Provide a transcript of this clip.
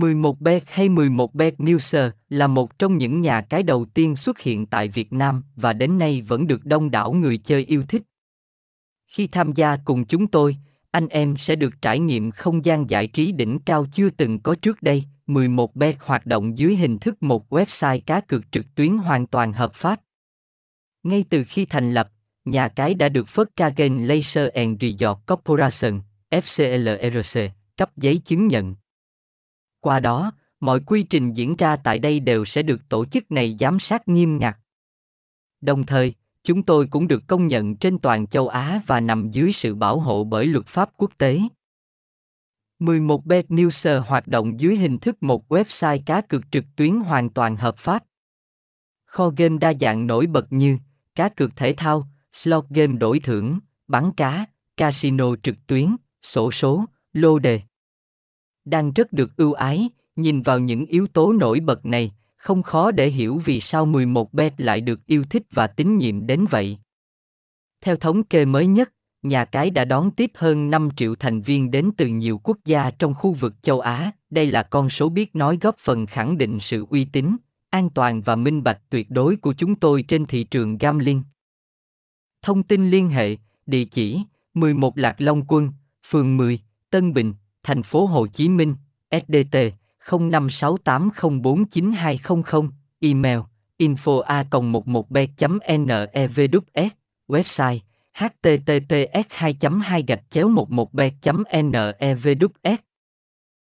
11bet hay 11bet Newser là một trong những nhà cái đầu tiên xuất hiện tại Việt Nam và đến nay vẫn được đông đảo người chơi yêu thích. Khi tham gia cùng chúng tôi, anh em sẽ được trải nghiệm không gian giải trí đỉnh cao chưa từng có trước đây. 11bet hoạt động dưới hình thức một website cá cược trực tuyến hoàn toàn hợp pháp. Ngay từ khi thành lập, nhà cái đã được Volkswagen Laser and Resort Corporation, FCLRC, cấp giấy chứng nhận. Qua đó, mọi quy trình diễn ra tại đây đều sẽ được tổ chức này giám sát nghiêm ngặt. Đồng thời, chúng tôi cũng được công nhận trên toàn châu Á và nằm dưới sự bảo hộ bởi luật pháp quốc tế. 11bet Newser hoạt động dưới hình thức một website cá cược trực tuyến hoàn toàn hợp pháp. Kho game đa dạng nổi bật như cá cược thể thao, slot game đổi thưởng, bắn cá, casino trực tuyến, sổ số, lô đề. Đang rất được ưu ái, nhìn vào những yếu tố nổi bật này, không khó để hiểu vì sao 11 bet lại được yêu thích và tín nhiệm đến vậy. Theo thống kê mới nhất, nhà cái đã đón tiếp hơn 5 triệu thành viên đến từ nhiều quốc gia trong khu vực châu Á. Đây là con số biết nói góp phần khẳng định sự uy tín, an toàn và minh bạch tuyệt đối của chúng tôi trên thị trường gambling. Thông tin liên hệ, địa chỉ 11 Lạc Long Quân, phường 10, Tân Bình, thành phố Hồ Chí Minh, SDT 0568049200, email info a 11 b nevs website https 2 2 gạch chéo 11 b nevs